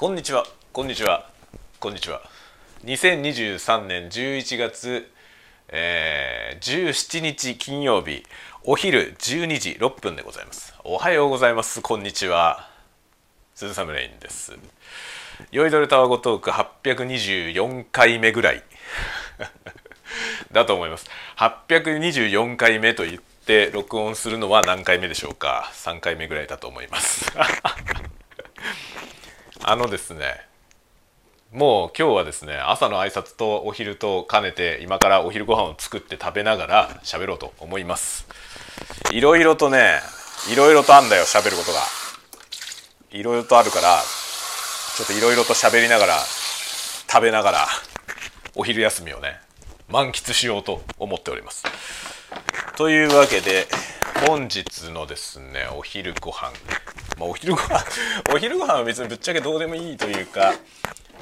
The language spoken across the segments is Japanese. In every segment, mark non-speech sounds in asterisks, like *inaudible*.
こんにちは。こんにちは。こんにちは。2023年11月、えー、17日金曜日お昼12時6分でございます。おはようございます。こんにちは。鈴サムレインです。酔いどれタワゴトーク824回目ぐらい *laughs* だと思います。824回目と言って録音するのは何回目でしょうか？3回目ぐらいだと思います。*laughs* あのですねもう今日はですね朝の挨拶とお昼と兼ねて今からお昼ご飯を作って食べながら喋ろうと思います。いろいろとねいろいろとあんだよ喋ることが。いろいろとあるからちょっといろいろと喋りながら食べながらお昼休みをね満喫しようと思っております。というわけで本日のですねお昼ご飯。まあ、お昼ご飯 *laughs* お昼ご飯は別にぶっちゃけどうでもいいというか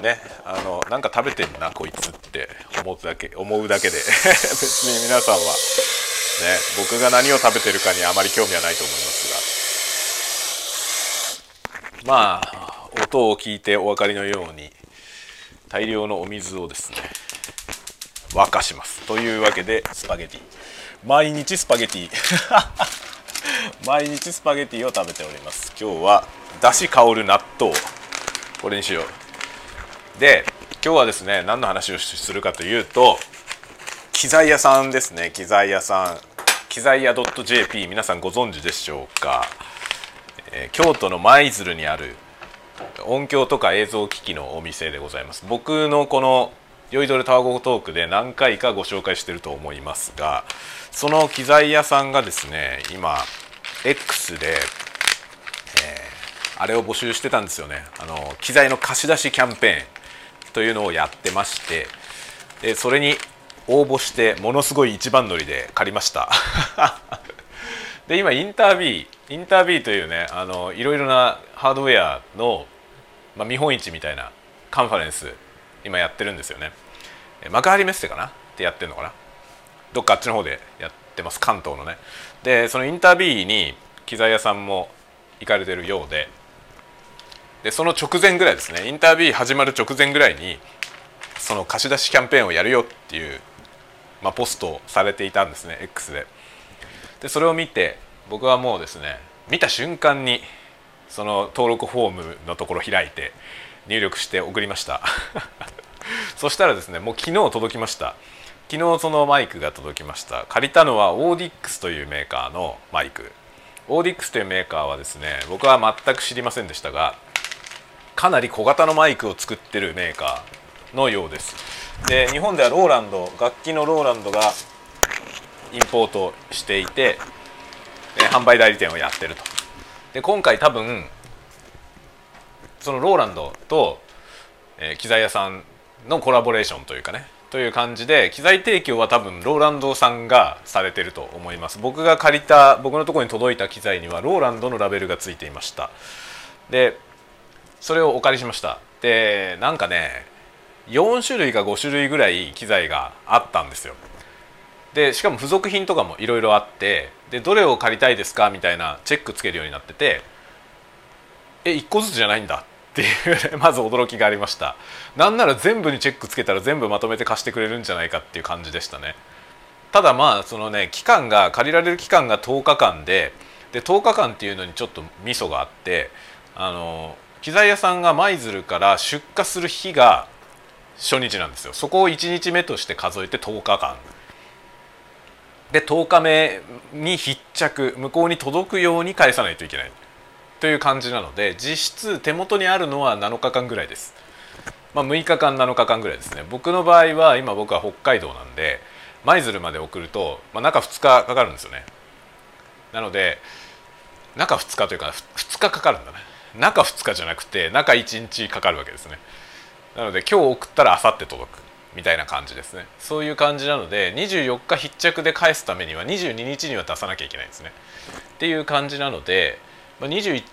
ねあのなんか食べてんなこいつって思うだけ思うだけで。*laughs* 別に皆さんはね僕が何を食べてるかにあまり興味はないと思いますが。まあ音を聞いてお分かりのように大量のお水をですね沸かします。というわけでスパゲティ。毎日スパゲティ。*laughs* 毎日スパゲティを食べております。今日はだし香る納豆。これにしよう。で今日はですね何の話をするかというと機材屋さんですね。機材屋さん。機材屋 .jp 皆さんご存知でしょうか、えー、京都の舞鶴にある音響とか映像機器のお店でございます。僕のこの酔いどれタワゴトークで何回かご紹介していると思いますがその機材屋さんがですね今 X で、えー、あれを募集してたんですよね。あの機材の貸し出しキャンペーンというのをやってましてでそれに応募してものすごい一番乗りで借りました。*laughs* で今インタービーインタービーというねあのいろいろなハードウェアの、まあ、見本市みたいなカンファレンス今やってるんですよね。幕張メッセかな？ってやってるのかな？どっかあっちの方でやってます。関東のね。でそのインタビューに機材屋さんも行かれてるようで。でその直前ぐらいですね。インタビュー始まる直前ぐらいにその貸し出しキャンペーンをやるよっていう、まあ、ポストをされていたんですね X で。でそれを見て僕はもうですね見た瞬間にその登録フォームのところ開いて入力して送りました。*laughs* そしたらですねもう昨日届きました。昨日そのマイクが届きました。借りたのは Audix というメーカーのマイク。 Audix というメーカーはですね僕は全く知りませんでしたがかなり小型のマイクを作ってるメーカーのようです。で日本ではローランド楽器のローランドがインポートしていて販売代理店をやってると。で今回多分そのローランドと、えー、機材屋さんのコラボレーションというかねという感じで機材提供は多分ローランドさんがされてると思います。僕が借りた僕のところに届いた機材にはローランドのラベルがついていました。でそれをお借りしました。でなんかね4種類か5種類ぐらい機材があったんですよ。でしかも付属品とかもいろいろあってでどれを借りたいですかみたいなチェックつけるようになっててえ1個ずつじゃないんだっていう *laughs* まず驚きがありました。なんなら全部にチェックつけたら全部まとめて貸してくれるんじゃないかっていう感じでしたね。ただまあそのね期間が借りられる期間が10日間でで10日間っていうのにちょっとミソがあってあの機材屋さんが舞鶴から出荷する日が初日なんですよ。そこを1日目として数えて10日間。で10日目に必着向こうに届くように返さないといけない。という感じなので実質手元にあるのは7日間ぐらいです、まあ、6日間7日間ぐらいですね。僕の場合は今僕は北海道なんで舞鶴まで送ると、まあ、中2日かかるんですよね。なので中2日というか2日かかるんだね。中2日じゃなくて中1日かかるわけですね。なので今日送ったら明後日届くみたいな感じですね。そういう感じなので24日必着で返すためには22日には出さなきゃいけないんですね。っていう感じなので 22,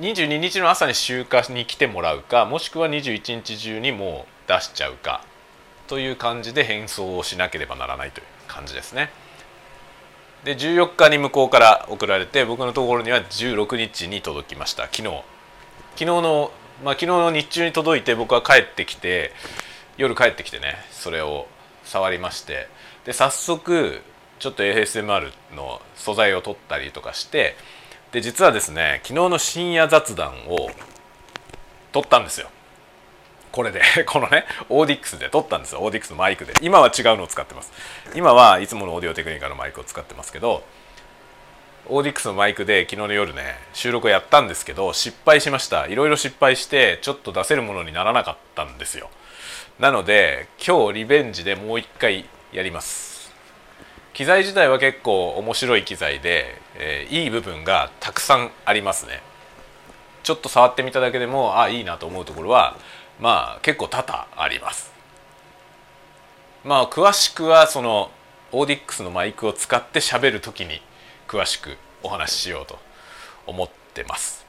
22日の朝に集荷に来てもらうかもしくは21日中にもう出しちゃうかという感じで返送をしなければならないという感じですね。で14日に向こうから送られて僕のところには16日に届きました。昨日。昨日のまあ、昨日の日中に届いて僕は帰ってきて夜帰ってきてねそれを触りまして。で早速ちょっと ASMR の素材を取ったりとかしてで実はですね昨日の深夜雑談を撮ったんですよ。これで *laughs* このねオーディックスで撮ったんですよ。オーディックスのマイクで。今は違うのを使ってます。今はいつものオーディオテクニカのマイクを使ってますけどオーディックスのマイクで昨日の夜ね収録をやったんですけど失敗しました。いろいろ失敗してちょっと出せるものにならなかったんですよ。なので今日リベンジでもう一回やります。機材自体は結構面白い機材で、えー、いい部分がたくさんありますね。ちょっと触ってみただけでもあいいなと思うところはまあ結構多々あります。まあ詳しくはそのオーディックスのマイクを使って喋る時に詳しくお話ししようと思ってます。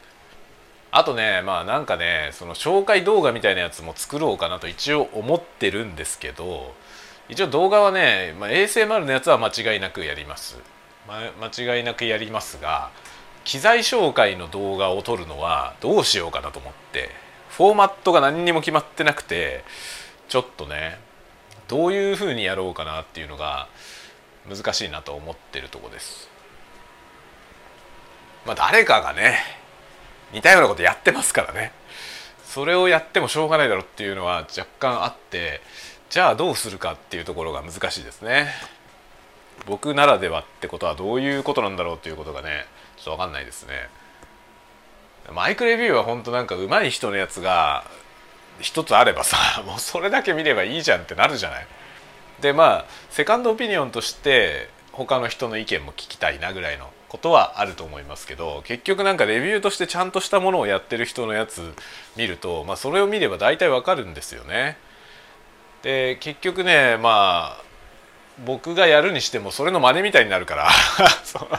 あとねまあなんかねその紹介動画みたいなやつも作ろうかなと一応思ってるんですけど一応動画はね、まあ、ASMR のやつは間違いなくやります、ま、間違いなくやりますが機材紹介の動画を撮るのはどうしようかなと思ってフォーマットが何にも決まってなくてちょっとねどういうふうにやろうかなっていうのが難しいなと思ってるとこです。まあ誰かがね似たようなことやってますからね。それをやってもしょうがないだろうっていうのは若干あってじゃあどうするかっていうところが難しいですね。僕ならではってことはどういうことなんだろうっていうことがねちょっと分かんないですね。マイクレビューは本当なんか上手い人のやつが一つあればさ *laughs* もうそれだけ見ればいいじゃんってなるじゃない。でまあセカンドオピニオンとして他の人の意見も聞きたいなぐらいのことはあると思いますけど結局なんかレビューとしてちゃんとしたものをやってる人のやつ見ると、まあ、それを見れば大体わかるんですよね。で結局ねまあ僕がやるにしてもそれの真似みたいになるから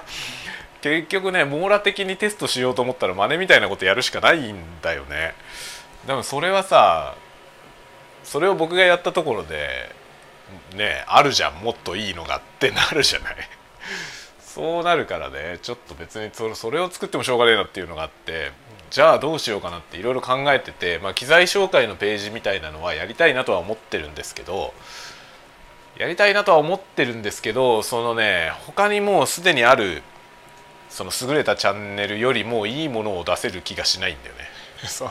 *laughs* 結局ね網羅的にテストしようと思ったら真似みたいなことやるしかないんだよね。でもそれはさそれを僕がやったところでねあるじゃんもっといいのがってなるじゃない。*laughs* そうなるからねちょっと別にそれを作ってもしょうがねえなっていうのがあってじゃあどうしようかなっていろいろ考えてて、まあ、機材紹介のページみたいなのはやりたいなとは思ってるんですけどやりたいなとは思ってるんですけどそのね他にもうすでにあるその優れたチャンネルよりもいいものを出せる気がしないんだよね。*laughs* そう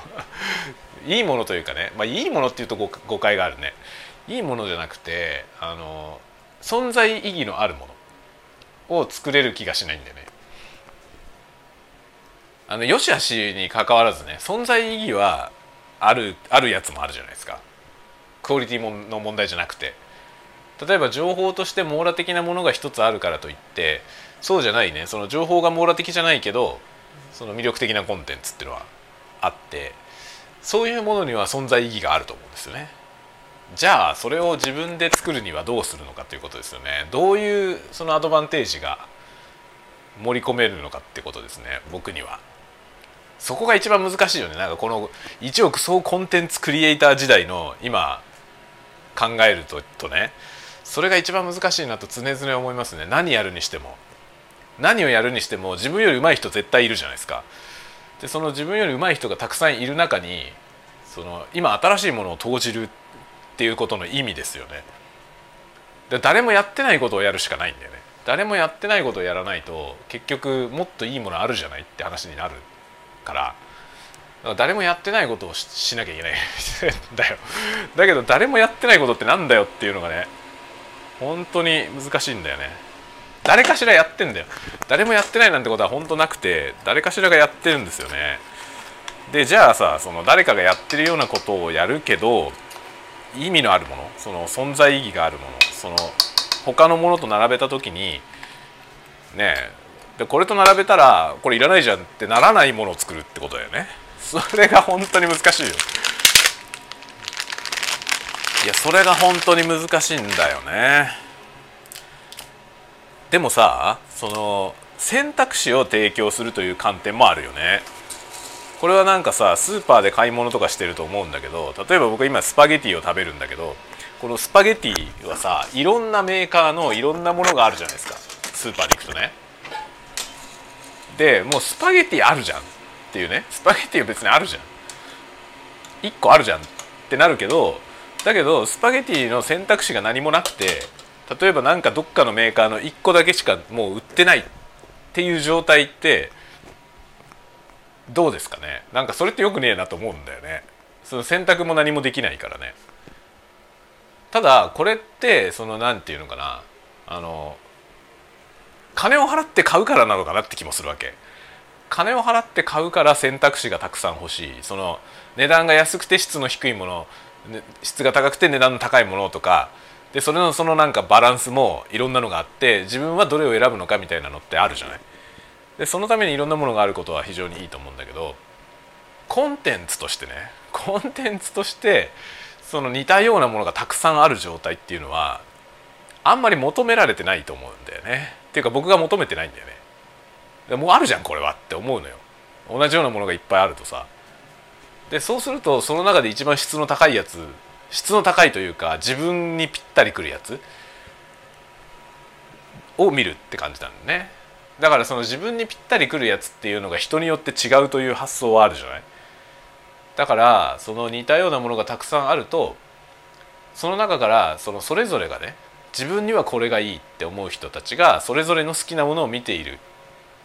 いいものというかね、まあ、いいものっていうと誤解があるねいいものじゃなくてあの存在意義のあるものを作れる気がしないんだよね。あのよしあしにかかわらずね存在意義はあるあるやつもあるじゃないですか。クオリティもの問題じゃなくて。例えば情報として網羅的なものが一つあるからといってそうじゃないね。その情報が網羅的じゃないけどその魅力的なコンテンツっていうのはあってそういうものには存在意義があると思うんですよね。じゃあそれを自分で作るにはどうするのかということですよね。どういうそのアドバンテージが盛り込めるのかってことですね。僕には。そこが一番難しいよね。なんかこの一億総コンテンツクリエイター時代の今考えるととねそれが一番難しいなと常々思いますね。何やるにしても。何をやるにしても自分より上手い人絶対いるじゃないですか。でその自分より上手い人がたくさんいる中にその今新しいものを投じるっていうことの意味ですよね。で誰もやってないことをやるしかないんだよね。誰もやってないことをやらないと結局もっといいものあるじゃないって話になる。から誰もやってないことをしなきゃいけない *laughs* だよ。だけど誰もやってないことってなんだよっていうのがね本当に難しいんだよね。誰かしらやってんだよ。誰もやってないなんてことは本当なくて誰かしらがやってるんですよね。でじゃあさその誰かがやってるようなことをやるけど意味のあるものその存在意義があるものその他のものと並べた時にねでこれと並べたらこれいらないじゃんってならないものを作るってことだよね。それが本当に難しいよ。いやそれが本当に難しいんだよね。でもさその選択肢を提供するという観点もあるよね。これはなんかさスーパーで買い物とかしてると思うんだけど例えば僕今スパゲティを食べるんだけどこのスパゲティはさいろんなメーカーのいろんなものがあるじゃないですか。スーパーで行くとね。でもうスパゲティあるじゃん。っていうね。スパゲティは別にあるじゃん。1個あるじゃんってなるけどだけどスパゲティの選択肢が何もなくて例えば何かどっかのメーカーの1個だけしかもう売ってないっていう状態ってどうですかね。なんかそれってよくねえなと思うんだよね。その選択も何もできないからね。ただこれってその何て言うのかな。あの金を払って買うからなのかなって気もするわけ。金を払って買うから選択肢がたくさん欲しい。その値段が安くて質の低いもの質が高くて値段の高いものとか。でそれのそのなんかバランスもいろんなのがあって自分はどれを選ぶのかみたいなのってあるじゃない。でそのためにいろんなものがあることは非常にいいと思うんだけどコンテンツとしてねコンテンツとしてその似たようなものがたくさんある状態っていうのはあんまり求められてないと思うんだよね。っていうか僕が求めてないんだよね。でもうあるじゃんこれはって思うのよ。同じようなものがいっぱいあるとさ。でそうするとその中で一番質の高いやつ質の高いというか自分にぴったりくるやつを見るって感じなんだね。だからその自分にぴったりくるやつっていうのが人によって違うという発想はあるじゃない。だからその似たようなものがたくさんあるとその中からそのそれぞれがね自分にはこれがいいって思う人たちがそれぞれの好きなものを見ている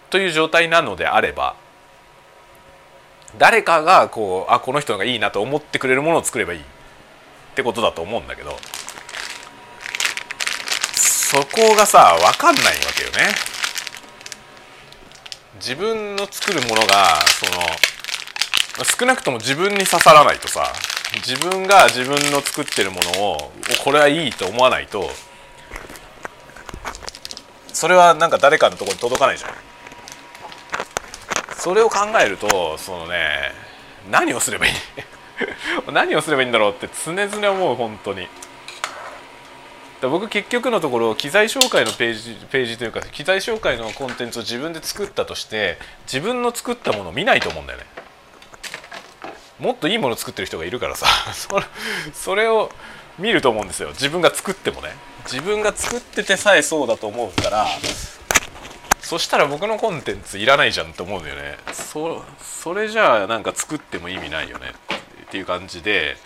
という状態なのであれば誰かがこうあこの人がいいなと思ってくれるものを作ればいいってことだと思うんだけどそこがさ分かんないわけよね。自分の作るものがその少なくとも自分に刺さらないとさ自分が自分の作ってるものをこれはいいと思わないとそれはなんか誰かのところに届かないじゃん。それを考えるとそのね何をすればいい？*laughs* 何をすればいいんだろうって常々思う本当に。僕結局のところ機材紹介のページページというか機材紹介のコンテンツを自分で作ったとして自分の作ったものを見ないと思うんだよね。もっといいものを作ってる人がいるからさ。*laughs* それそれを見ると思うんですよ。自分が作ってもね。自分が作っててさえそうだと思うから。そしたら僕のコンテンツいらないじゃんって思うんだよね。そそれじゃあなんか作っても意味ないよね。っていう感じで。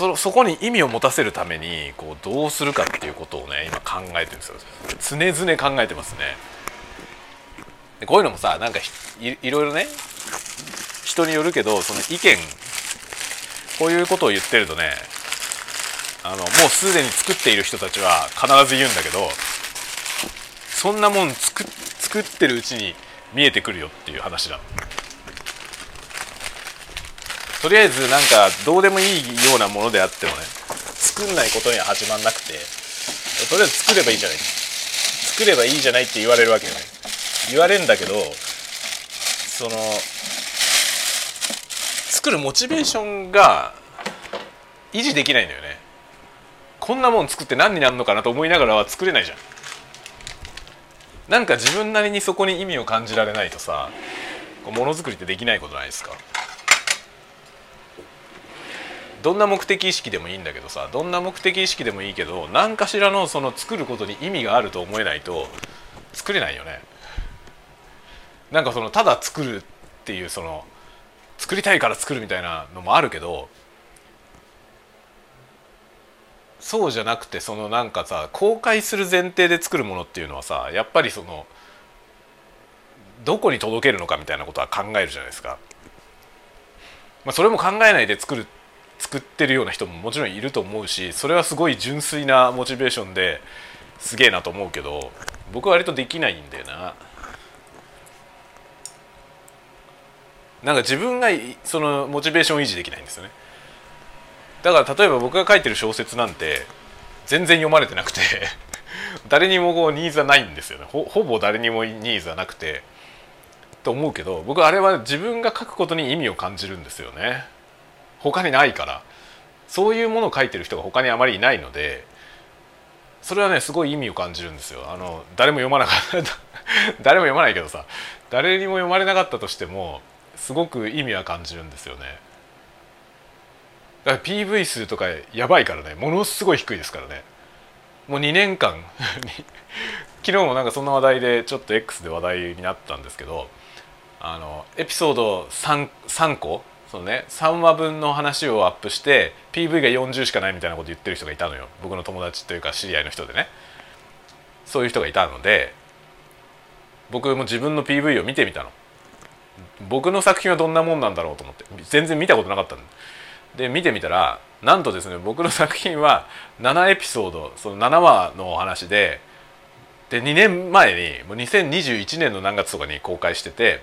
そそこに意味を持たせるためにこうどうするかっていうことをね今考えてるんですよ。常々考えてますね。でこういうのもさなんかいいろいろね人によるけどその意見こういうことを言ってるとねあのもうすでに作っている人たちは必ず言うんだけどそんなもん作作ってるうちに見えてくるよっていう話なの。とりあえずなんかどうでもいいようなものであってもね作んないことには始まんなくてとりあえず作ればいいじゃない。作ればいいじゃないって言われるわけよね。言われるんだけどその作るモチベーションが維持できないんだよね。こんなもん作って何になるのかなと思いながらは作れないじゃん。なんか自分なりにそこに意味を感じられないとさものづくりってできないことないですか？どんな目的意識でもいいんだけどさどんな目的意識でもいいけど何かしらのその作ることに意味があると思えないと作れないよね。なんかそのただ作るっていうその作りたいから作るみたいなのもあるけどそうじゃなくてそのなんかさ公開する前提で作るものっていうのはさやっぱりそのどこに届けるのかみたいなことは考えるじゃないですか。まあ、それも考えないで作る作ってるような人ももちろんいると思うしそれはすごい純粋なモチベーションですげえなと思うけど僕は割とできないんだよな。なんか自分がそのモチベーション維持できないんですよね。だから例えば僕が書いてる小説なんて全然読まれてなくて *laughs* 誰にもこうニーズはないんですよね。ほぼ誰にもニーズはなくてと思うけど僕あれは自分が書くことに意味を感じるんですよね。他にないから。そういうものを書いてる人が他にあまりいないのでそれはねすごい意味を感じるんですよ。あの誰も読まなかった *laughs* 誰も読まないけどさ誰にも読まれなかったとしてもすごく意味は感じるんですよね。だから PV 数とかやばいからね。ものすごい低いですからね。もう2年間 *laughs* 昨日もなんかそんな話題でちょっと X で話題になったんですけどあのエピソード 3, 3個？そのね。3話分の話をアップして PV が40しかないみたいなこと言ってる人がいたのよ。僕の友達というか知り合いの人でね。そういう人がいたので僕も自分の PV を見てみたの。僕の作品はどんなもんなんだろうと思って。全然見たことなかったんでで見てみたらなんとですね僕の作品は7エピソードその7話のお話でで2年前にもう2021年の何月とかに公開してて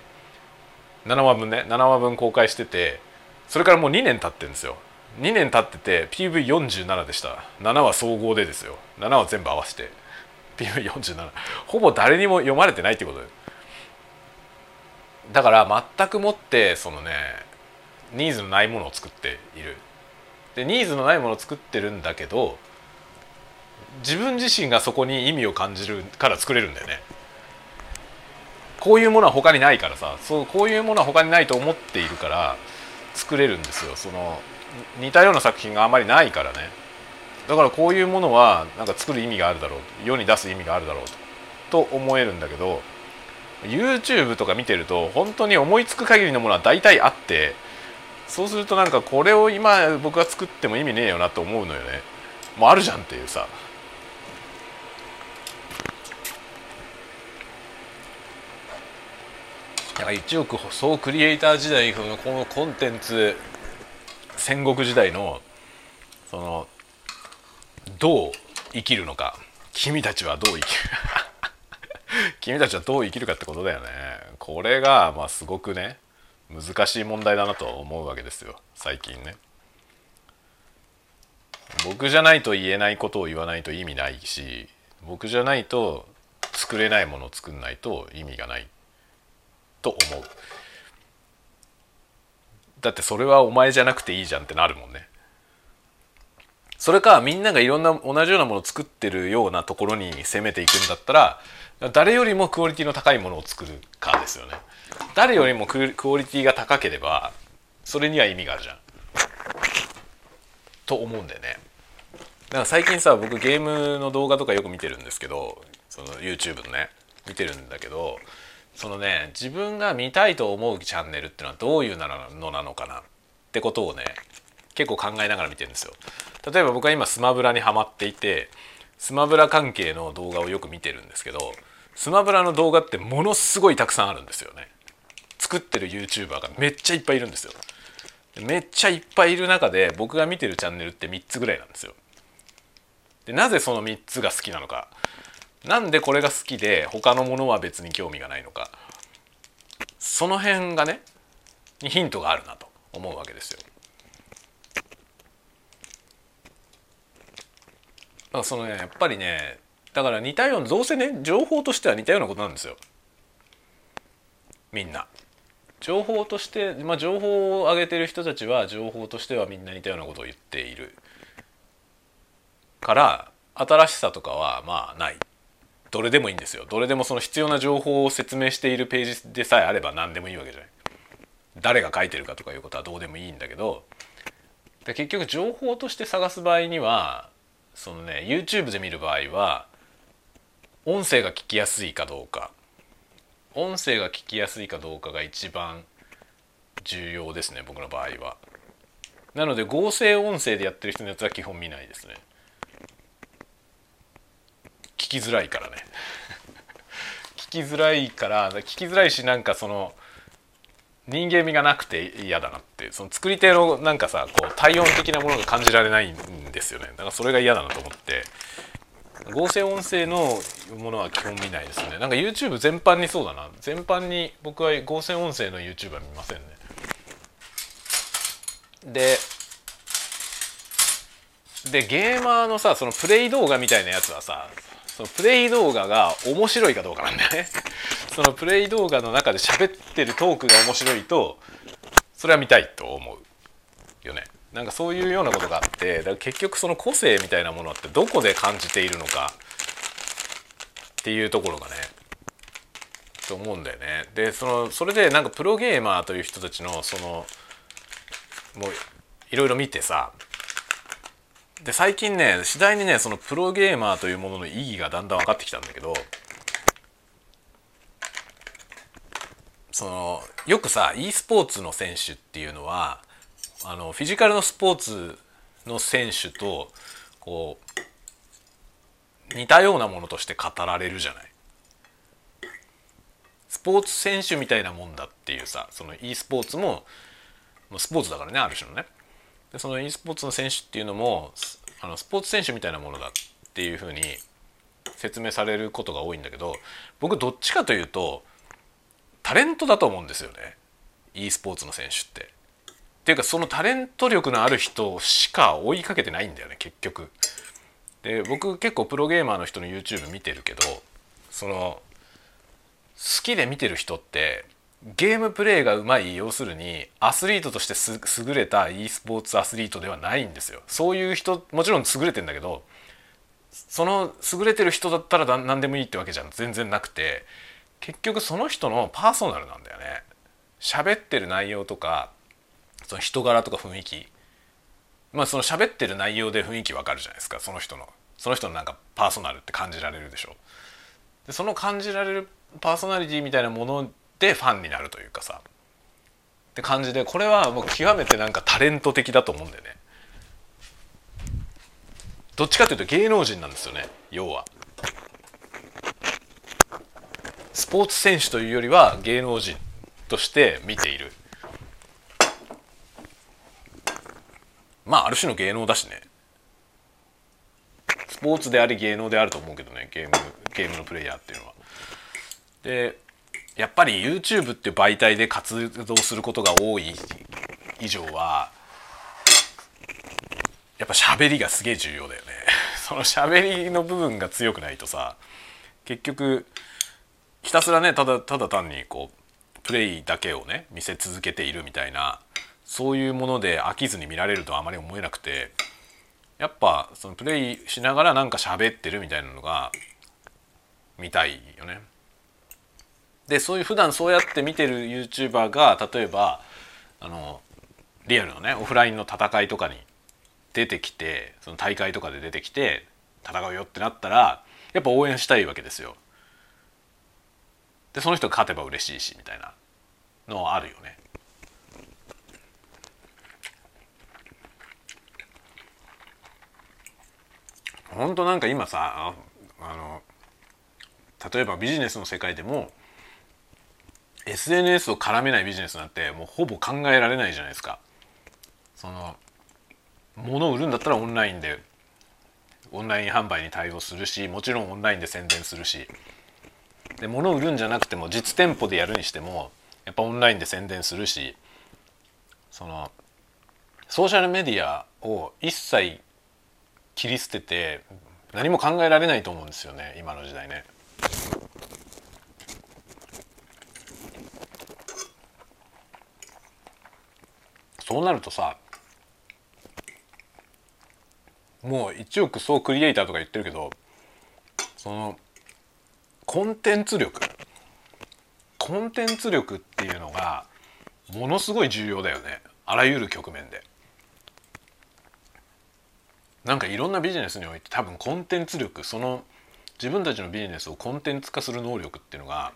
7話分ね7話分公開しててそれからもう2年経ってるんですよ。2年経ってて PV47 でした。7話総合でですよ。7話全部合わせて。PV47 ほぼ誰にも読まれてないってことだから全くもってそのねニーズのないものを作っている。でニーズのないものを作ってるんだけど自分自身がそこに意味を感じるから作れるんだよね。こういうものは他にないからさ。そうこういうものは他にないと思っているから作れるんですよ。その似たような作品があんまりないからね。だからこういうものはなんか作る意味があるだろう。世に出す意味があるだろう。とと思えるんだけど YouTube とか見てると本当に思いつく限りのものは大体あってそうするとなんかこれを今僕が作っても意味ねえよなと思うのよね。もうあるじゃんっていうさ。だから一億総クリエイター時代このコンテンツ戦国時代のそのどう生きるのか。君たちはどう生きる？*laughs* 君たちはどう生きるかってことだよね。これがまあすごくね。難しい問題だなと思うわけですよ。最近ね。僕じゃないと言えないことを言わないと意味ないし僕じゃないと作れないものを作んないと意味がないと思う。だってそれはお前じゃなくていいじゃんってなるもんね。それかみんながいろんな同じようなものを作ってるようなところに攻めていくんだったら誰よりもクオリティの高いものを作るかですよね。誰よりもクオリティが高ければそれには意味があるじゃんと思うんだよねだから最近さ僕ゲームの動画とかよく見てるんですけどその YouTube のね見てるんだけどそのね自分が見たいと思うチャンネルってのはどういうのなのかなってことをね結構考えながら見てるんですよ。例えば僕は今スマブラにはまっていてスマブラ関係の動画をよく見てるんですけどスマブラの動画ってものすごいたくさんあるんですよね。作ってる YouTuber がめっちゃいっぱいいるんですよ。めっちゃいっぱいいる中で僕が見てるチャンネルって3つぐらいなんですよ。でなぜその3つが好きなのかなんでこれが好きで他のものは別に興味がないのかその辺がねにヒントがあるなと思うわけですよ。だからそのねやっぱりねだから似たようなどうせね情報としては似たようなことなんですよみんな。情報として、まあ、情報を上げてる人たちは情報としてはみんな似たようなことを言っている。から新しさとかはまあない。どれでもいいんですよ。どれでもその必要な情報を説明しているページでさえあれば何でもいいわけじゃない。誰が書いてるかとかいうことはどうでもいいんだけどで結局情報として探す場合にはそのね YouTube で見る場合は音声が聞きやすいかどうか。音声が聞きやすいかどうかが一番重要ですね僕の場合は。なので合成音声でやってる人のやつは基本見ないですね。聞きづらいからね。*laughs* 聞きづらいから聞きづらいしなんかその人間味がなくて嫌だなってその作り手のなんかさこう体温的なものが感じられないんですよね。だからそれが嫌だなと思って合成音声のものは基本見ないですね。なんか YouTube 全般にそうだな。全般に僕は合成音声の YouTube は見ませんね。ででゲーマーのさそのプレイ動画みたいなやつはさそのプレイ動画が面白いかどうかなんだよね。*laughs* そのプレイ動画の中で喋ってるトークが面白いとそれは見たいと思うよね。なんかそういうようなことがあってだから結局その個性みたいなものってどこで感じているのかっていうところがねと思うんだよね。でそのそれでなんかプロゲーマーという人たちのそのもういろいろ見てさで最近ね次第にねそのプロゲーマーというものの意義がだんだん分かってきたんだけどそのよくさ e スポーツの選手っていうのはあのフィジカルのスポーツの選手とこう似たようなものとして語られるじゃない。スポーツ選手みたいなもんだっていうさその e スポーツもスポーツだからねある種のねでその e スポーツの選手っていうのもあのスポーツ選手みたいなものだっていうふうに説明されることが多いんだけど僕どっちかというとタレントだと思うんですよね e スポーツの選手って。っていうかそのタレント力のある人しか追いかけてないんだよね結局。で僕結構プロゲーマーの人の YouTube 見てるけどその好きで見てる人ってゲームプレーがうまい要するにアスリートとして優れた e スポーツアスリートではないんですよ。そういう人もちろん優れてんだけどその優れてる人だったら何でもいいってわけじゃ全然なくて結局その人のパーソナルなんだよね。喋ってる内容とかその人柄とか雰囲気。まあその喋ってる内容で雰囲気わかるじゃないですか。その人の。その人のなんかパーソナルって感じられるでしょ。でその感じられるパーソナリティみたいなものでファンになるというかさ。って感じでこれはもう極めてなんかタレント的だと思うんだよね。どっちかというと芸能人なんですよね。要は。スポーツ選手というよりは芸能人として見ている。まあある種の芸能だしねスポーツであり芸能であると思うけどねゲームゲームのプレイヤーっていうのは。でやっぱり YouTube っていう媒体で活動することが多い以上はやっぱ喋りがすげえ重要だよね。*laughs* その喋りの部分が強くないとさ結局ひたすらねただただ単にこうプレイだけをね見せ続けているみたいなそういうもので飽きずに見られるとはあまり思えなくてやっぱそのプレイしながらなんか喋ってるみたいなのが見たいよね。でそういう普段そうやって見てる YouTuber が例えばあのリアルのねオフラインの戦いとかに出てきてその大会とかで出てきて戦うよってなったらやっぱ応援したいわけですよ。でその人が勝てば嬉しいしみたいなのはあるよね。本当なんか今さあの例えばビジネスの世界でも SNS を絡めないビジネスなんてもうほぼ考えられないじゃないですか。その物を売るんだったらオンラインでオンライン販売に対応するしもちろんオンラインで宣伝するしで物を売るんじゃなくても実店舗でやるにしてもやっぱオンラインで宣伝するしそのソーシャルメディアを一切切り捨てて何も考えられないと思うんですよね今の時代ね。そうなるとさもう1億総クリエイターとか言ってるけどそのコンテンツ力コンテンツ力っていうのがものすごい重要だよねあらゆる局面で。なんかいろんなビジネスにおいて多分コンテンツ力その自分たちのビジネスをコンテンツ化する能力っていうのが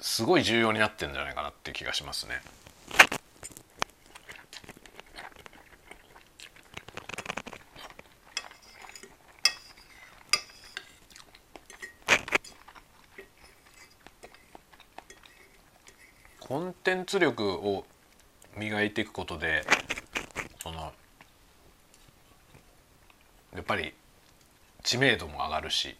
すごい重要になってんじゃないかなっていう気がしますね。コンテンツ力を磨いていくことでそのやっぱり知名度も上がるし。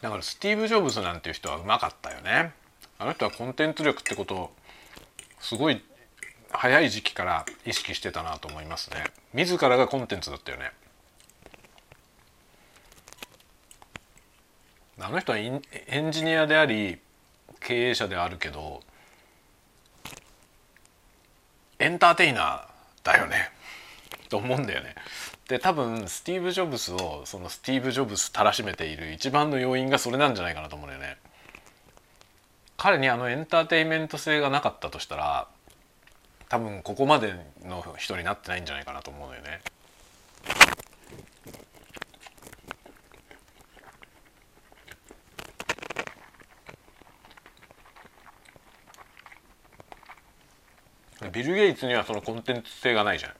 だからスティーブ・ジョブズなんていう人はうまかったよね。あの人はコンテンツ力ってことをすごい早い時期から意識してたなと思いますね。自らがコンテンツだったよね。あの人はエンジニアであり経営者であるけどエンターテイナーだよね *laughs* と思うんだよね。で多分スティーブ・ジョブズをそのスティーブ・ジョブズたらしめている一番の要因がそれなんじゃないかなと思うんだよね。彼にあのエンターテイメント性がなかったとしたら多分ここまでの人になってないんじゃないかなと思うのよね。ビル・ゲイツにはそのコンテンツ性がないじゃん。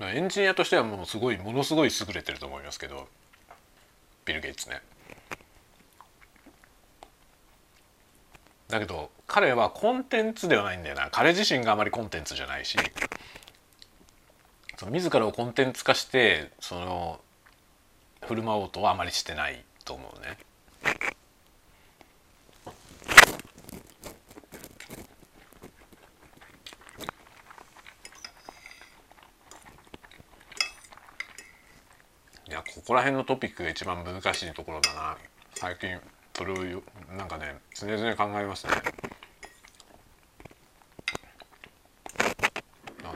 エンジニアとしてはもうすごいものすごい優れてると思いますけどビル・ゲイツね。だけど彼はコンテンツではないんだよな彼自身があまりコンテンツじゃないしその自らをコンテンツ化してその振る舞おうとはあまりしてないと思うね。いやここら辺のトピックが一番難しいところだな。最近それをなんかね常々考えますね。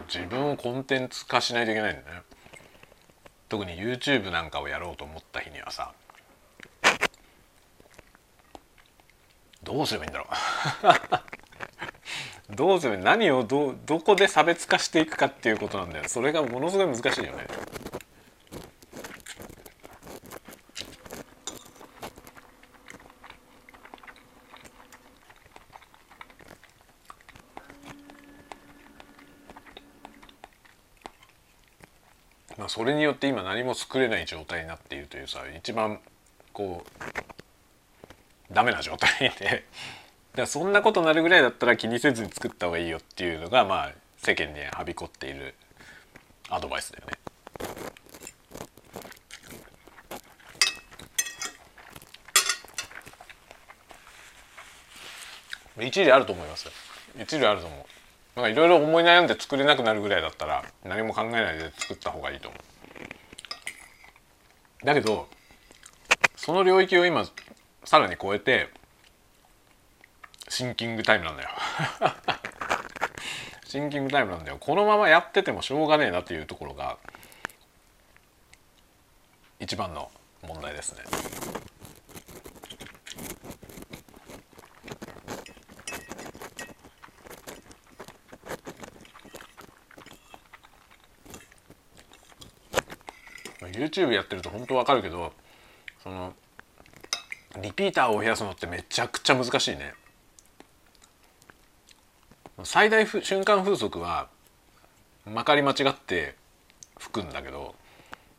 自分をコンテンツ化しないといけないんだね。特に YouTube なんかをやろうと思った日にはさどうすればいいんだろう。*laughs* どうすればいい？何をどどこで差別化していくかっていうことなんだよ。それがものすごい難しいよね。まあ、それによって今何も作れない状態になっているというさ一番こうダメな状態で。だそんなことなるぐらいだったら気にせずに作った方がいいよっていうのがまあ世間にはびこっているアドバイスだよね。一理あると思います一理あると思う。なんかいろいろ思い悩んで作れなくなるぐらいだったら何も考えないで作った方がいいと思う。だけどその領域を今さらに超えてシンキングタイムなんだよ *laughs* シンキングタイムなんだよこのままやっててもしょうがねえなっていうところが一番の問題ですね。YouTube やってると本当わかるけどそのリピーターを増やすのってめちゃくちゃ難しいね。最大瞬間風速はまかり間違って吹くんだけど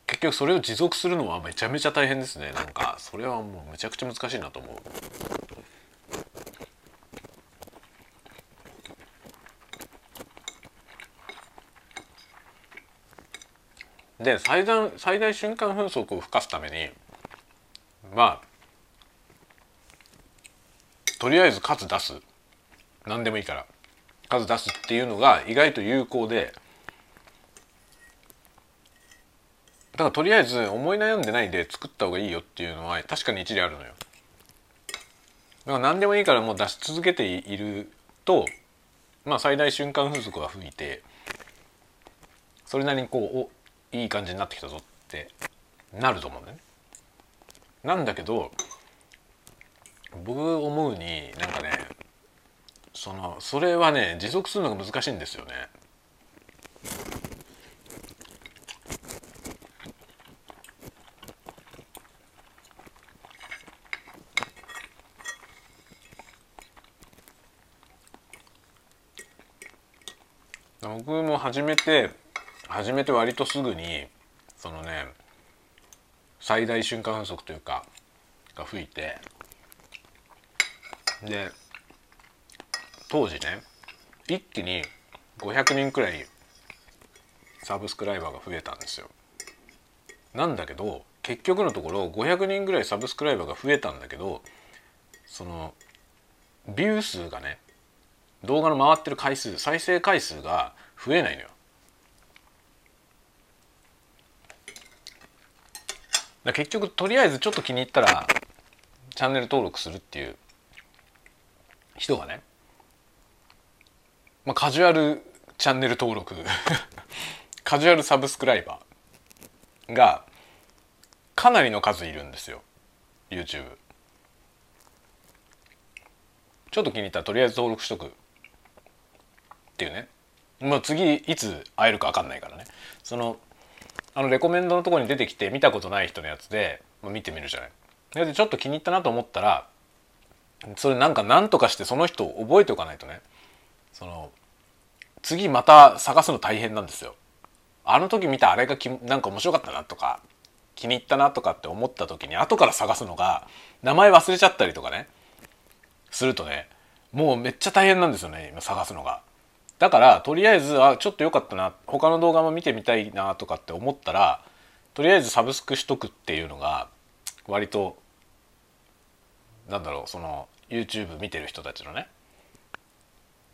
結局それを持続するのはめちゃめちゃ大変ですね。なんかそれはもうめちゃくちゃ難しいなと思う。で最大最大瞬間風速を吹かすためにまあとりあえず数出す何でもいいから数出すっていうのが意外と有効でだからとりあえず思い悩んでないで作った方がいいよっていうのは確かに一理あるのよ。だから何でもいいからもう出し続けているとまあ最大瞬間風速が吹いてそれなりにこうおいい感じになってきたぞってなると思うんだよね。なんだけど僕思うになんかねそのそれはね持続するのが難しいんですよね。僕も初めて始めて割とすぐにそのね最大瞬間風速というかが吹いてで当時ね一気に500人くらいサブスクライバーが増えたんですよ。なんだけど結局のところ500人ぐらいサブスクライバーが増えたんだけどそのビュー数がね動画の回ってる回数再生回数が増えないのよ。結局とりあえずちょっと気に入ったらチャンネル登録するっていう人がね、まあ、カジュアルチャンネル登録カジュアルサブスクライバーがかなりの数いるんですよ YouTube。ちょっと気に入ったらとりあえず登録しとくっていうね。もう次いつ会えるか分かんないからね。そのあのレコメンドのとこに出てきて見たことない人のやつでまあ見てみるじゃない。でちょっと気に入ったなと思ったらそれなんか何とかしてその人を覚えておかないとね。その次また探すの大変なんですよ。あの時見たあれがきなんか面白かったなとか気に入ったなとかって思った時に後から探すのが名前忘れちゃったりとかね。するとねもうめっちゃ大変なんですよね今探すのが。だからとりあえずあちょっと良かったな他の動画も見てみたいなとかって思ったらとりあえずサブスクしとくっていうのが割となんだろうその YouTube 見てる人たちのね、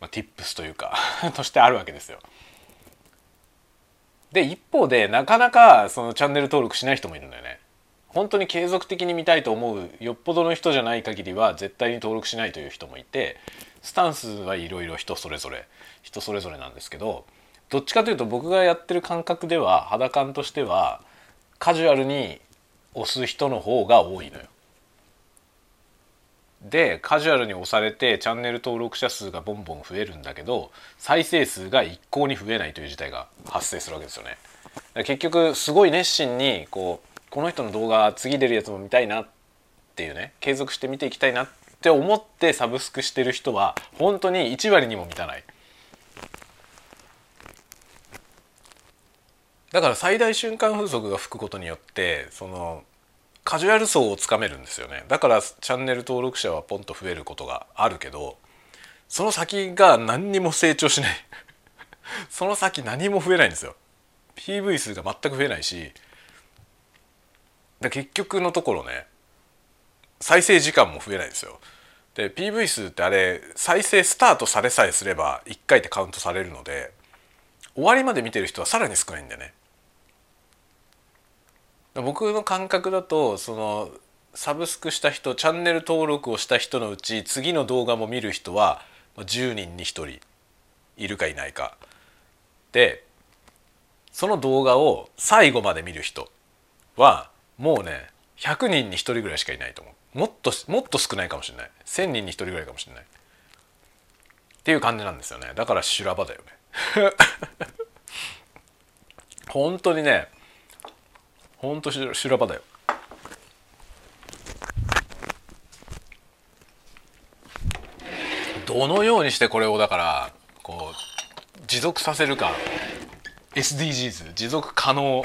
まあ、tips というか *laughs* としてあるわけですよ。で一方でなかなかそのチャンネル登録しない人もいるんだよね。本当に継続的に見たいと思うよっぽどの人じゃない限りは絶対に登録しないという人もいてスタンスはいろいろ人それぞれ人それぞれなんですけどどっちかというと僕がやってる感覚では肌感としてはカジュアルに押す人の方が多いのよ。でカジュアルに押されてチャンネル登録者数がボンボン増えるんだけど再生数が一向に増えないという事態が発生するわけですよね。結局すごい熱心にこうこの人の動画次出るやつも見たいなっていうね継続して見ていきたいなって思ってサブスクしてる人は本当に1割にも満たない。だから最大瞬間風速が吹くことによってそのカジュアル層をつかめるんですよね。だからチャンネル登録者はポンと増えることがあるけどその先が何にも成長しない。*laughs* その先何も増えないんですよ。PV 数が全く増えないし結局のところね再生時間も増えないですよ。で PV 数ってあれ再生スタートされさえすれば1回ってカウントされるので終わりまで見てる人はさらに少ないんだよね。僕の感覚だとそのサブスクした人チャンネル登録をした人のうち次の動画も見る人は10人に1人いるかいないか。でその動画を最後まで見る人はもうね100人に1人ぐらいしかいないと思う。もっともっと少ないかもしれない。1,000人に1人ぐらいかもしれない。っていう感じなんですよね。だから修羅場だよね。*laughs* 本当にねほんと修羅場だよ。どのようにしてこれをだからこう持続させるか。SDGs 持続可能。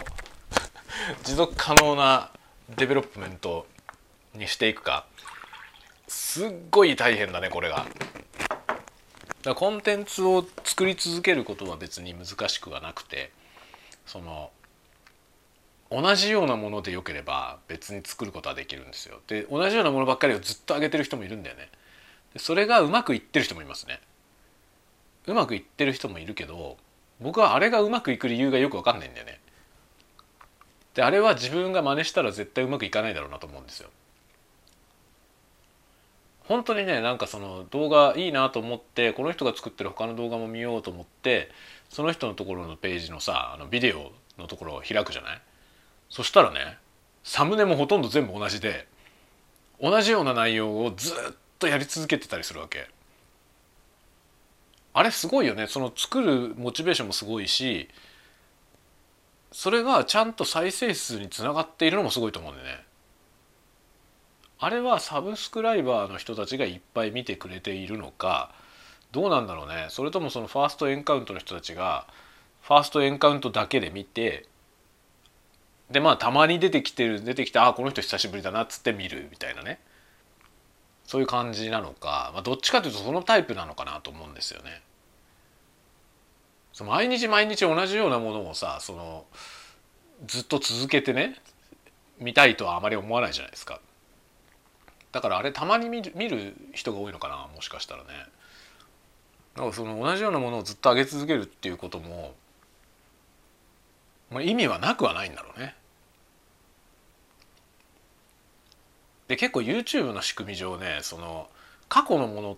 *laughs* 持続可能なデベロップメントにしていくか。すっごい大変だねこれが。だコンテンツを作り続けることは別に難しくはなくてその同じようなものでよければ別に作ることはできるんですよ。で同じようなものばっかりをずっと上げてる人もいるんだよね。でそれがうまくいってる人もいますね。うまくいってる人もいるけど僕はあれがうまくいく理由がよく分かんないんだよね。であれは自分が真似したら絶対うまくいかないだろうなと思うんですよ。本当にねなんかその動画いいなと思ってこの人が作ってる他の動画も見ようと思ってその人のところのページのさあのビデオのところを開くじゃない？そしたらねサムネもほとんど全部同じで同じような内容をずっとやり続けてたりするわけ。あれすごいよね。その作るモチベーションもすごいしそれがちゃんと再生数につながっているのもすごいと思うんでね。あれはサブスクライバーの人たちがいっぱい見てくれているのかどうなんだろうね。それともそのファーストエンカウントの人たちがファーストエンカウントだけで見てでまあたまに出てきてる出てきてあこの人久しぶりだなっつって見るみたいなねそういう感じなのか、まあ、どっちかというとそのタイプなのかなと思うんですよね。その毎日毎日同じようなものをさそのずっと続けてね見たいとはあまり思わないじゃないですか。だからあれたまに見る見る人が多いのかなもしかしたらね。なんかその同じようなものをずっと上げ続けるっていうこともまあ、意味はなくはないんだろうね。で結構 YouTube の仕組み上ねその過去のも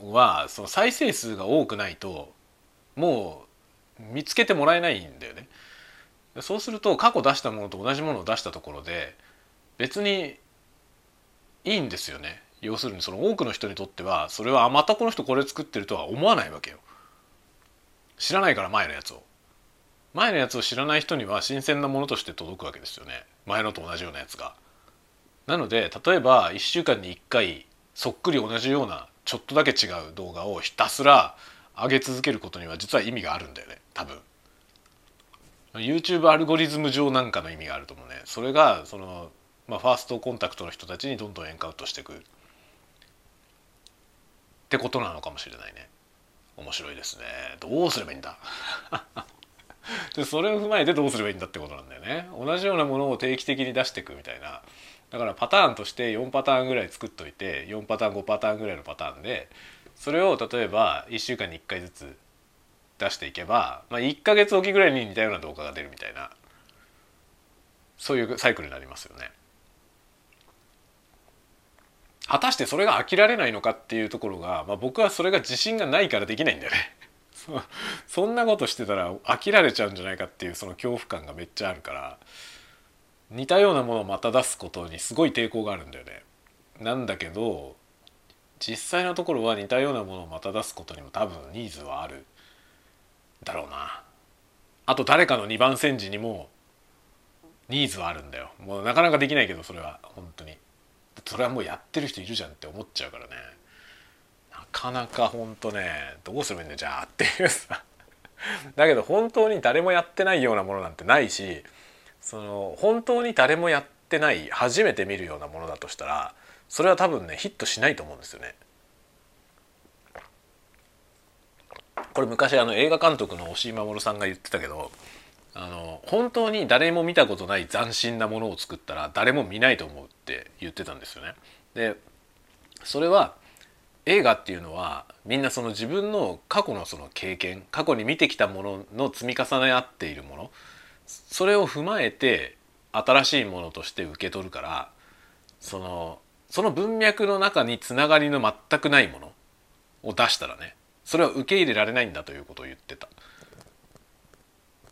のはその再生数が多くないともう見つけてもらえないんだよね。そうすると過去出したものと同じものを出したところで別にいいんですよね要するにその多くの人にとってはそれはまたこの人これ作ってるとは思わないわけよ知らないから前のやつを前のやつを知らない人には新鮮なものとして届くわけですよね。前のと同じようなやつが。なので例えば1週間に1回そっくり同じようなちょっとだけ違う動画をひたすら上げ続けることには実は意味があるんだよね。多分。YouTube アルゴリズム上なんかの意味があると思うね。それがその、まあ、ファーストコンタクトの人たちにどんどんエンカウントしていくってことなのかもしれないね。面白いですね。どうすればいいんだ？でそれを踏まえてどうすればいいんだってことなんだよね同じようなものを定期的に出していくみたいなだからパターンとして4パターンぐらい作っといて4パターン5パターンぐらいのパターンでそれを例えば1週間に1回ずつ出していけば、まあ、1ヶ月おきぐらいに似たような動画が出るみたいなそういうサイクルになりますよね。果たしてそれが飽きられないのかっていうところが、まあ、僕はそれが自信がないからできないんだよね。*laughs* そんなことしてたら飽きられちゃうんじゃないかっていうその恐怖感がめっちゃあるから似たようなものをまた出すことにすごい抵抗があるんだよね。なんだけど実際のところは似たようなものをまた出すことにも多分ニーズはあるだろうな。あと誰かの2番煎じにもニーズはあるんだよ。もうなかなかできないけどそれは本当に。それはもうやってる人いるじゃんって思っちゃうからね。なかなか本当ねどうすればいいんだじゃあっていうさ。*laughs* だけど本当に誰もやってないようなものなんてないしその本当に誰もやってない初めて見るようなものだとしたらそれは多分ねヒットしないと思うんですよね。これ昔あの映画監督の押井守さんが言ってたけどあの本当に誰も見たことない斬新なものを作ったら誰も見ないと思うって言ってたんですよね。でそれは映画っていうのはみんなその自分の過去のその経験過去に見てきたものの積み重ね合っているものそれを踏まえて新しいものとして受け取るからそのその文脈の中につながりの全くないものを出したらねそれは受け入れられないんだということを言ってた。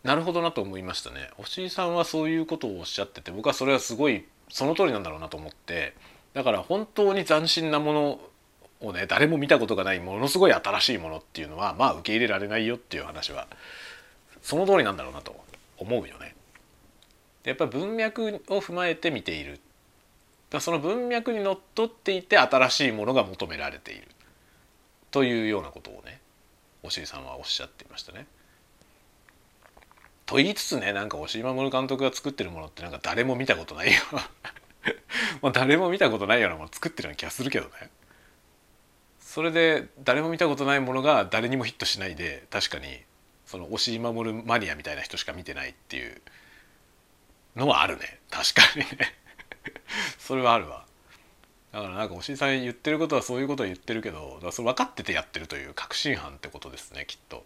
なるほどなと思いましたね。押井さんはそういうことをおっしゃってて僕はそれはすごいその通りなんだろうなと思ってだから本当に斬新なものをね誰も見たことがないものすごい新しいものっていうのはまあ受け入れられないよっていう話はその通りなんだろうなと思うよね。やっぱ文脈を踏まえて見ているその文脈にのっとっていて新しいものが求められているというようなことをね押井さんはおっしゃっていましたね。と言いつつねなんか押井守監督が作ってるものってなんか誰も見たことないよ *laughs* まあ誰も見たことないようなもの作ってるような気がするけどね。それで誰も見たことないものが誰にもヒットしないで確かにその押井守るマニアみたいな人しか見てないっていうのはあるね。確かにね。*laughs* それはあるわ。だからなんか押井さん言ってることはそういうことを言ってるけどだからそれ分かっててやってるという確信犯ってことですねきっと。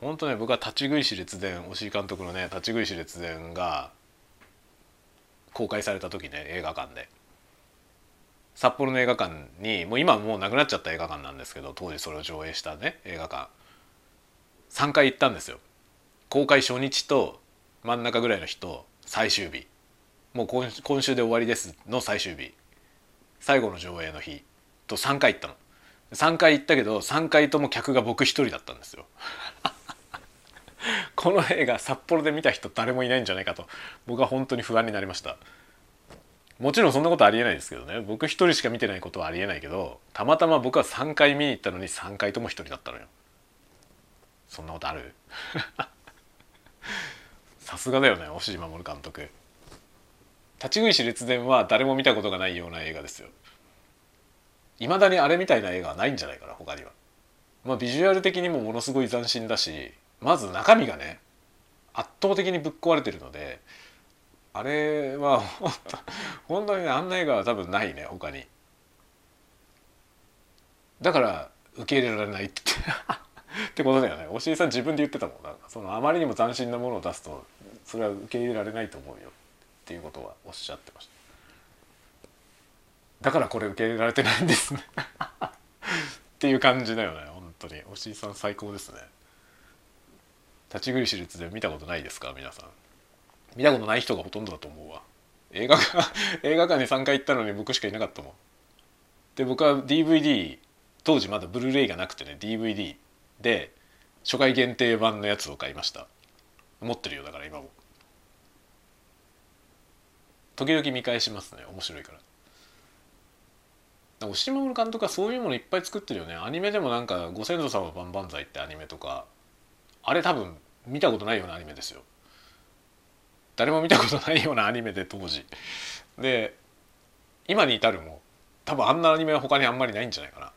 本当ね僕は立ち食いし列伝押井監督のね立ち食いし列伝が公開された時ね映画館で。札幌の映画館にもう今もうなくなっちゃった映画館なんですけど当時それを上映したね映画館。3回行ったんですよ。公開初日と真ん中ぐらいの日と最終日。もう今今週で終わりですの最終日。最後の上映の日。と3回行ったの。3回行ったけど3回とも客が僕一人だったんですよ。*laughs* この映画札幌で見た人誰もいないんじゃないかと僕は本当に不安になりました。もちろんそんなことありえないですけどね。僕一人しか見てないことはありえないけどたまたま僕は3回見に行ったのに3回とも一人だったのよ。そんなことある？*laughs* さすがだよね押井守監督。立ち食いし列伝は誰も見たことがないような映画ですよ。いまだにあれみたいな映画はないんじゃないかな他には。まあビジュアル的にもものすごい斬新だしまず中身がね圧倒的にぶっ壊れてるのであれは *laughs* 本当にあんな映画は多分ないね他に。だから受け入れられないって *laughs* ってことだよね。押井さん自分で言ってたもん。なそのあまりにも斬新なものを出すとそれは受け入れられないと思うよ。っていうことはおっしゃってました。だからこれ受け入れられてないんですね。*laughs* っていう感じだよね本当に。押井さん最高ですね。立ち食い私立で見たことないですか皆さん。見たことない人がほとんどだと思うわ。映画館 *laughs* 映画館に3回行ったのに僕しかいなかったもん。で僕は DVD 当時まだブルーレイがなくてね DVD で初回限定版のやつを買いました。持ってるよだから今も。時々見返しますね面白いから。押し守監督はそういうものいっぱい作ってるよね。アニメでもなんか「ご先祖様万々歳」ってアニメとかあれ多分見たことないようなアニメですよ。誰も見たことないようなアニメで当時。で今に至るも多分あんなアニメは他にあんまりないんじゃないかな。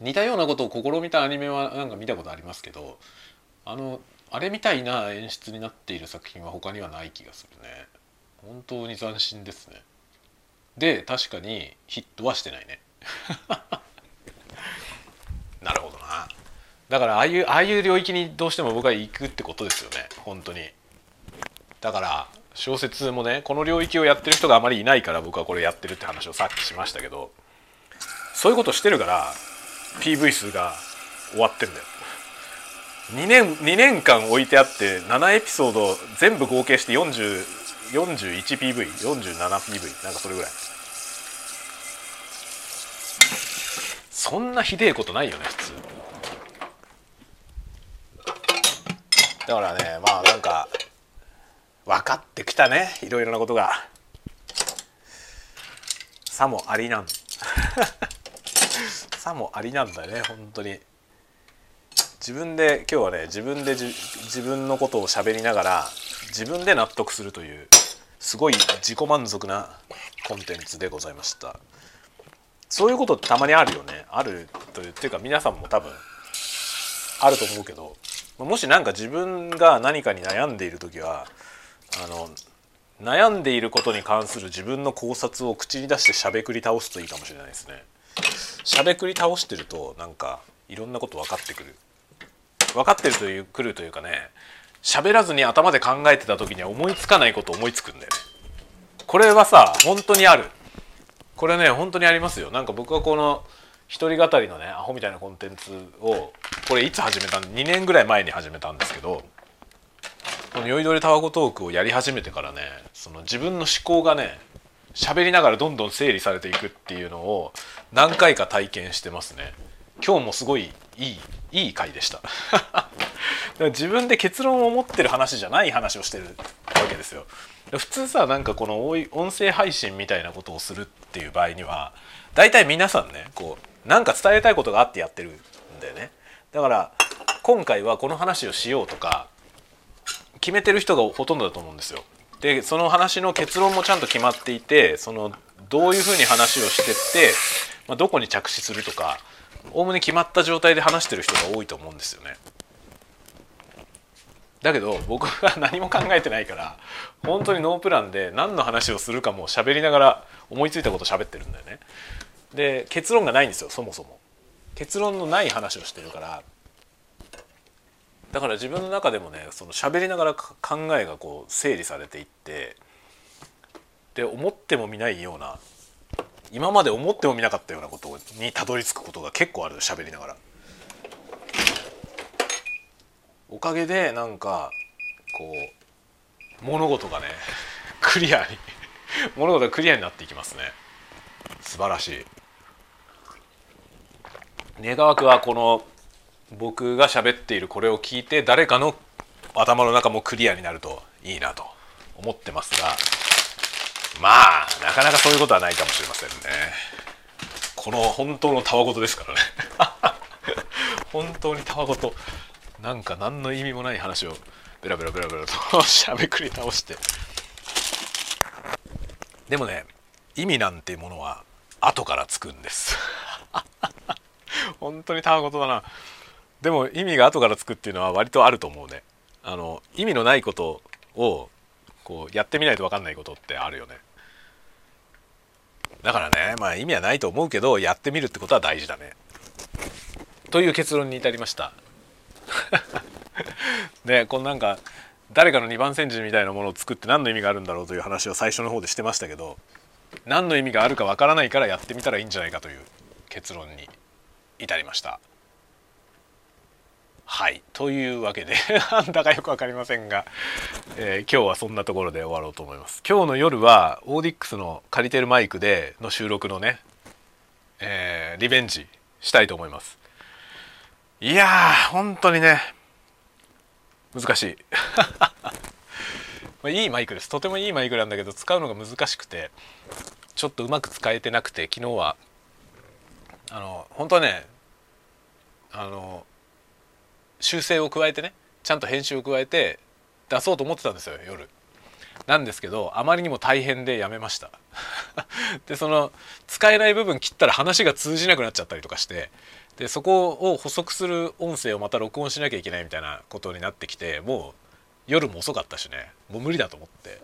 似たようなことを試みたアニメはなんか見たことありますけどあのあれみたいな演出になっている作品は他にはない気がするね。本当に斬新ですね。で確かにヒットはしてないね。*laughs* なるほどな。だからああいうああいう領域にどうしても僕は行くってことですよね。本当に。だから小説もねこの領域をやってる人があまりいないから僕はこれやってるって話をさっきしましたけどそういうことしてるから PV 数が終わってるんだよ。2年 ,2 年間置いてあって7エピソード全部合計して 41PV47PV なんかそれぐらい。そんなひでえことないよね普通。だからねまあなんか分かってきたね。いろいろなことが。さもありなん。*laughs* さもありなんだね本当に。自分で今日はね自分で自分のことを喋りながら自分で納得するというすごい自己満足なコンテンツでございました。そういうことってたまにあるよね。あるというっていうか皆さんも多分あると思うけどもし何か自分が何かに悩んでいる時はあの悩んでいることに関する自分の考察を口に出してしゃべくり倒すといいかもしれないですね。しゃべくり倒してるとなんかいろんなこと分かってくる分かってるというくるというかね喋らずに頭で考えてた時には思いつかないこと思いつくんだよね。これはさ本当にあるこれね本当にありますよなんか僕はこの一人語りのねアホみたいなコンテンツをこれいつ始めたん？2年ぐらい前に始めたんですけどこの酔いどれタワゴトークをやり始めてからねその自分の思考がね喋りながらどんどん整理されていくっていうのを何回か体験してますね。今日もすごいいいいい回でした。*laughs* 自分で結論を持ってる話じゃない話をしてるわけですよ。普通さなんかこの音声配信みたいなことをするっていう場合には大体皆さんねこうなんか伝えたいことがあってやってるんだよね。だから今回はこの話をしようとか決めてる人がほとんどだと思うんですよ。でその話の結論もちゃんと決まっていてそのどういうふうに話をしてって、まあ、どこに着手するとかおおむね決まった状態で話してる人が多いと思うんですよね。だけど僕は何も考えてないから本当にノープランで何の話をするかも喋りながら思いついたこと喋ってるんだよね。で結論がないんですよそもそも。結論のない話をしてるからだから自分の中でもねその喋りながら考えがこう整理されていってで思ってもみないような今まで思ってもみなかったようなことにたどり着くことが結構ある喋りながら。おかげでなんかこう物事がね *laughs* クリアに物事がクリアになっていきますね素晴らしい願わくはこの僕が喋っているこれを聞いて誰かの頭の中もクリアになるといいなと思ってますがまあなかなかそういうことはないかもしれませんね。この本当のたわごとですからね。*laughs* 本当にたわごと。なんか何の意味もない話をベラベラベラベラとしゃべくり倒して。でもね意味なんてものは後からつくんです。*laughs* 本当にたわごとだな。でも意味が後からつくっていうのは割とあると思うね。あの意味のないことをこうやってみないと分かんないことってあるよね。だからねまあ意味はないと思うけどやってみるってことは大事だね。という結論に至りました。で *laughs* このなんか誰かの二番煎じみたいなものを作って何の意味があるんだろうという話を最初の方でしてましたけど何の意味があるかわからないからやってみたらいいんじゃないかという結論に至りました。はい。というわけで *laughs* なんだかよく分かりませんが、えー、今日はそんなところで終わろうと思います。今日の夜はオーディックスの借りてるマイクでの収録のね、えー、リベンジしたいと思います。いやー本当にね難しい。*laughs* まあいいマイクです。とてもいいマイクなんだけど使うのが難しくてちょっとうまく使えてなくて昨日はあの本当はねあの修正を加えてねちゃんと編集を加えて出そうと思ってたんですよ夜。なんですけどあまりにも大変でやめました。*laughs* でその使えない部分切ったら話が通じなくなっちゃったりとかしてでそこを補足する音声をまた録音しなきゃいけないみたいなことになってきてもう夜も遅かったしね。もう無理だと思って。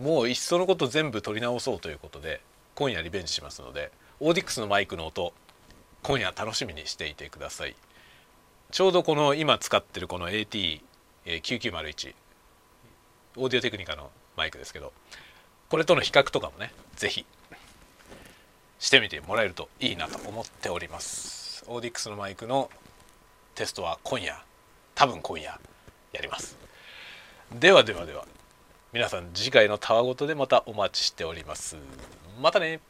もういっそのこと全部撮り直そうということで今夜リベンジしますのでオーディックスのマイクの音今夜楽しみにしていてください。ちょうどこの今使ってるこの AT9901 オーディオテクニカのマイクですけどこれとの比較とかもね是非してみてもらえるといいなと思っております。オーディックスのマイクのテストは今夜多分今夜やります。ではではでは皆さん次回のたわごとでまたお待ちしております。またね。